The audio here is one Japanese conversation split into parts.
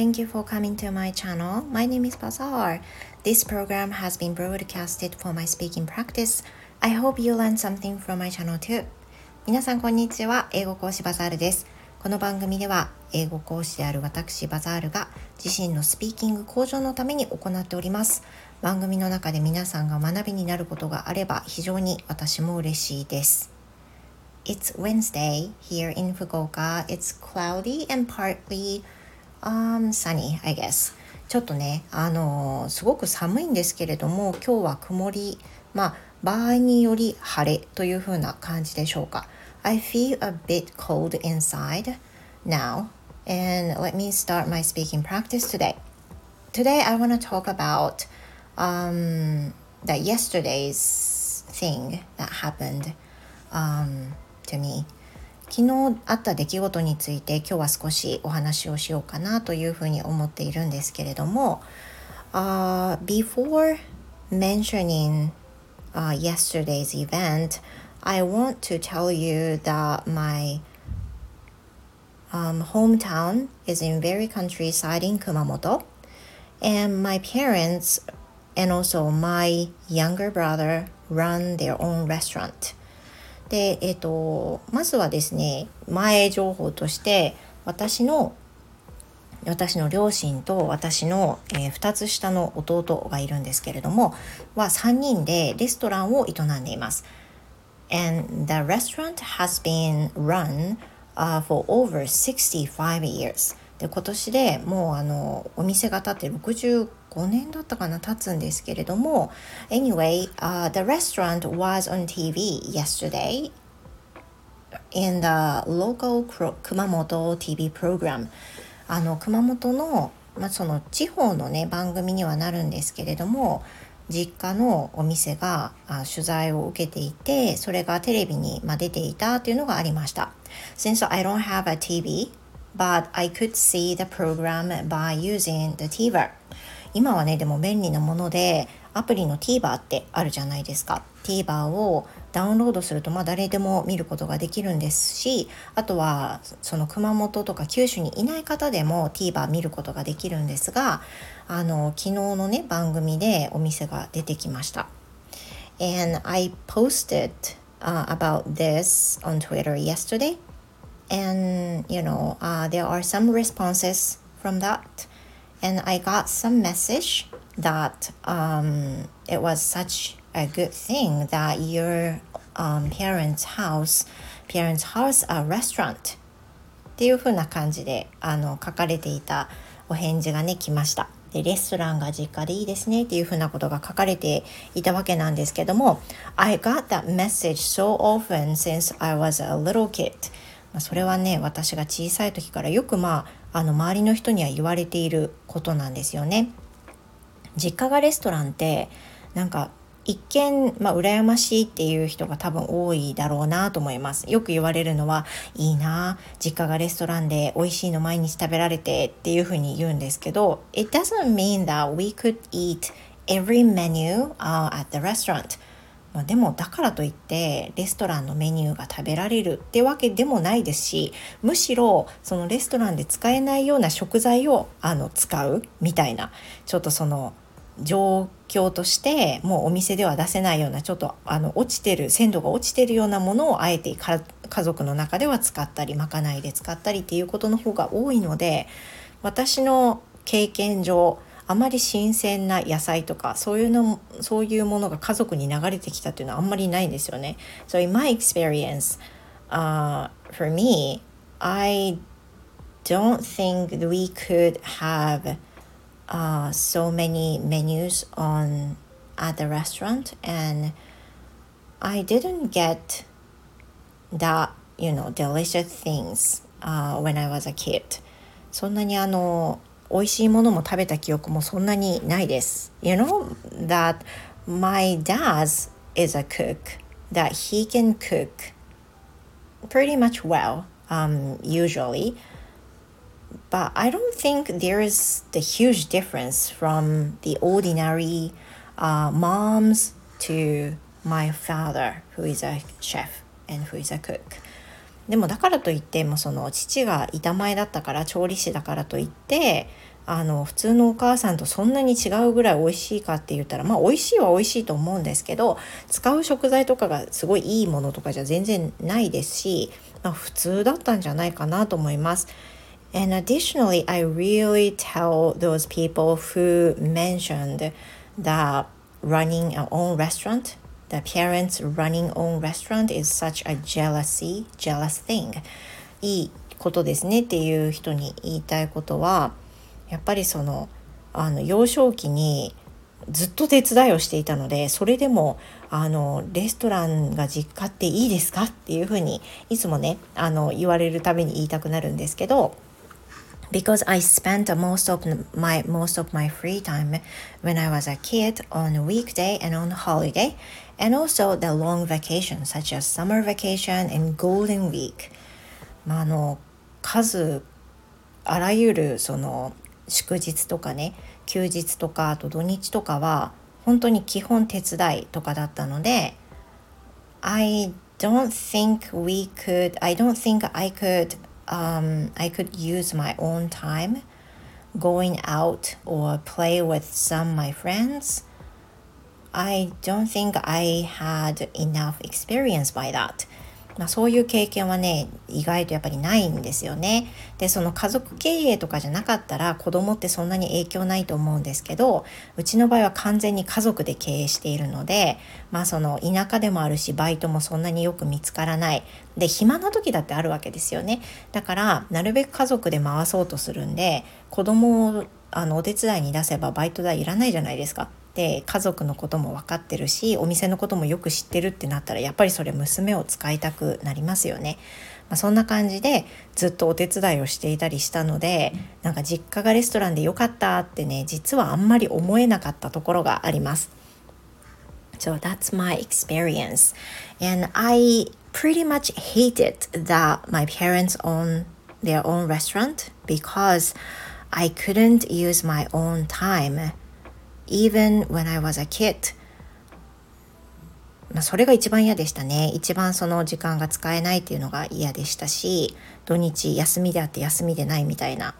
Thank you for coming to my channel. My name is Bazaar. This program has been broadcasted for my speaking practice. I hope you learn something from my channel too. 皆さんこんにちは。英語講師バザールです。この番組では英語講師である私バザールが自身のスピーキング向上のために行っております。番組の中で皆さんが学びになることがあれば非常に私も嬉しいです。It's Wednesday here in Fukuoka. It's cloudy and partly um, sunny, I guess. ちょっとね、あのー、すごく寒いんですけれども、今日は曇り、まあ、場合により晴れという風な感じでしょうか。I feel a bit cold inside now, and let me start my speaking practice today. Today, I want to talk about um, that yesterday's thing that happened. Um, to me 昨日あった出来事について今日は少しお話をしようかなというふうに思っているんですけれども、uh, before mentioning、uh, yesterday's event I want to tell you that my um, hometown is in very countryside in Kumamoto and my parents and also my younger brother run their own restaurant で、えっ、ー、と、まずはですね、前情報として、私の私の両親と私の、えー、2つ下の弟がいるんですけれどもは3人でレストランを営んでいます。And the restaurant has been run、uh, for over 65 years. で今年でもうあのお店が建って65 5年だったかな経つんですけれども Anyway、uh, the restaurant was on TV yesterday in the local 熊本 TV program あの熊本の、まあ、その地方のね番組にはなるんですけれども実家のお店があ取材を受けていてそれがテレビに、まあ、出ていたというのがありました Since I don't have a TV but I could see the program by using the TVer 今はねでも便利なものでアプリの TVer ってあるじゃないですか。TVer をダウンロードするとまあ誰でも見ることができるんですしあとはその熊本とか九州にいない方でも TVer 見ることができるんですがあの昨日のね番組でお店が出てきました。And I posted、uh, about this on Twitter yesterday. And you know uh, there are some responses from that. And i got some message that um, it was such a good thing that your um, parents house parents house a restaurant っていう風な感じであの書かれていたお返事がね来ましたでレストランが実家でいいですねっていうふうなことが書かれていたわけなんですけども I got that message so often since I was a little kid まあ、それはね私が小さい時からよくまああの周りの人には言われていることなんですよね。実家がレストランってなんか一見、まあ、羨ましいっていう人が多分多いだろうなと思います。よく言われるのは、いいな、実家がレストランで美味しいの毎日食べられてっていうふうに言うんですけど、It doesn't mean that we could eat every menu、at the restaurant. まあ、でもだからといってレストランのメニューが食べられるってわけでもないですしむしろそのレストランで使えないような食材をあの使うみたいなちょっとその状況としてもうお店では出せないようなちょっとあの落ちてる鮮度が落ちてるようなものをあえて家族の中では使ったりまかないで使ったりっていうことの方が多いので私の経験上あまり新鮮な野菜とかそういうのそういうものが家族に流れてきたっていうのはあんまりないんですよね。So in my experience, uh, for me, I don't think we could have uh, so many menus on at the restaurant and I didn't get that you know delicious things uh, when I was a kid そんなにあの美味しいものも食べた記憶もそんなにないです。You know that my dad is a cook, that he can cook pretty much well, um, usually. But I don't think there is the huge difference from the ordinary uh, moms to my father, who is a chef and who is a cook. でもだからといってもその父が板前だったから調理師だからといってあの普通のお母さんとそんなに違うぐらい美味しいかって言ったらまあ美味しいは美味しいと思うんですけど使う食材とかがすごいいいものとかじゃ全然ないですし、まあ、普通だったんじゃないかなと思います。And additionally, I really tell those people who mentioned that running our own restaurant, the parents running own restaurant is such a jealousy, jealous thing. いいことですねっていう人に言いたいことは、やっぱりそのあの幼少期にずっと手伝いをしていたのでそれでもあのレストランが実家っていいですかっていうふうにいつもねあの言われるたびに言いたくなるんですけど because I spent most of my most of my free time when I was a kid on a weekday and on holiday and also the long vacation such as summer vacation and golden week まああの数あらゆるその祝日とかね休日とかあと土日とかは本当に基本手伝いとかだったので I don't think we could I don't think I could um, I could use my own time going out or play with some my friends. I don't think I had enough experience by that まあ、そういう経験はね意外とやっぱりないんですよね。でその家族経営とかじゃなかったら子供ってそんなに影響ないと思うんですけどうちの場合は完全に家族で経営しているのでまあその田舎でもあるしバイトもそんなによく見つからないで暇な時だってあるわけですよね。だからなるべく家族で回そうとするんで子供をあのお手伝いに出せばバイト代いらないじゃないですか。で家族のことも分かってるしお店のこともよく知ってるってなったらやっぱりそれ娘を使いたくなりますよね。まあ、そんな感じでずっとお手伝いをしていたりしたのでなんか実家がレストランでよかったってね実はあんまり思えなかったところがあります。So that's my experience. And I pretty much hated that my parents own their own restaurant because I couldn't use my own time even when I was a kid. まあそれが一番嫌でしたね。一番その時間が使えないっていうのが嫌でしたし土日休みであって休みでないみたいな。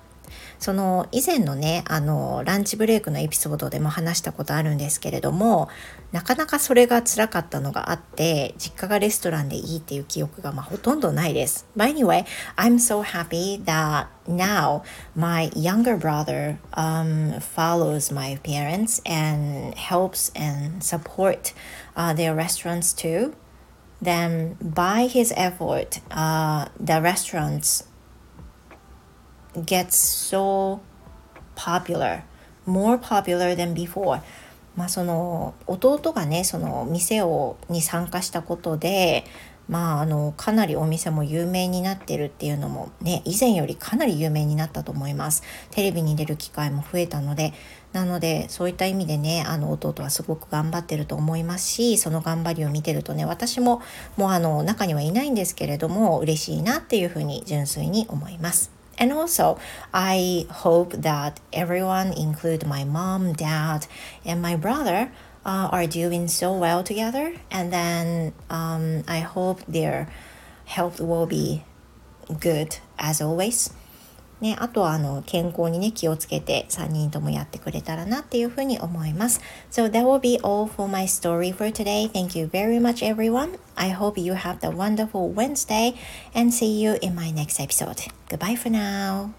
その以前のねあのランチブレイクのエピソードでも話したことあるんですけれどもなかなかそれが辛かったのがあって実家がレストランでいいっていう記憶がまあほとんどないです。But anyway, I'm so happy that now my younger brother um, follows my parents and helps and support uh, their restaurants too. Then by his effort, uh, the restaurants gets so popular, more popular than before. まあその弟がねその店をに参加したことでまああのかなりお店も有名になってるっていうのもね以前よりかなり有名になったと思いますテレビに出る機会も増えたのでなのでそういった意味でねあの弟はすごく頑張ってると思いますしその頑張りを見てるとね私ももうあの中にはいないんですけれども嬉しいなっていうふうに純粋に思います。And also, I hope that everyone, include my mom, dad, and my brother, uh, are doing so well together. And then um, I hope their health will be good as always. ね、あとはあの健康にね気をつけて3人ともやってくれたらなっていうふうに思います。So that will be all for my story for today. Thank you very much everyone. I hope you have a wonderful Wednesday and see you in my next episode. Goodbye for now.